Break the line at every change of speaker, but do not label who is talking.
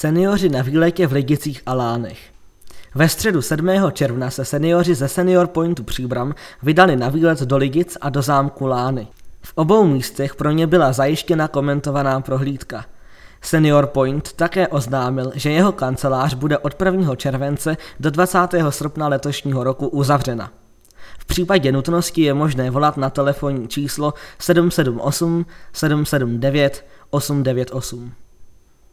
Seniori na výletě v Lidicích a Lánech. Ve středu 7. června se seniori ze Senior Pointu Příbram vydali na výlet do Lidic a do zámku Lány. V obou místech pro ně byla zajištěna komentovaná prohlídka. Senior Point také oznámil, že jeho kancelář bude od 1. července do 20. srpna letošního roku uzavřena. V případě nutnosti je možné volat na telefonní číslo 778 779 898.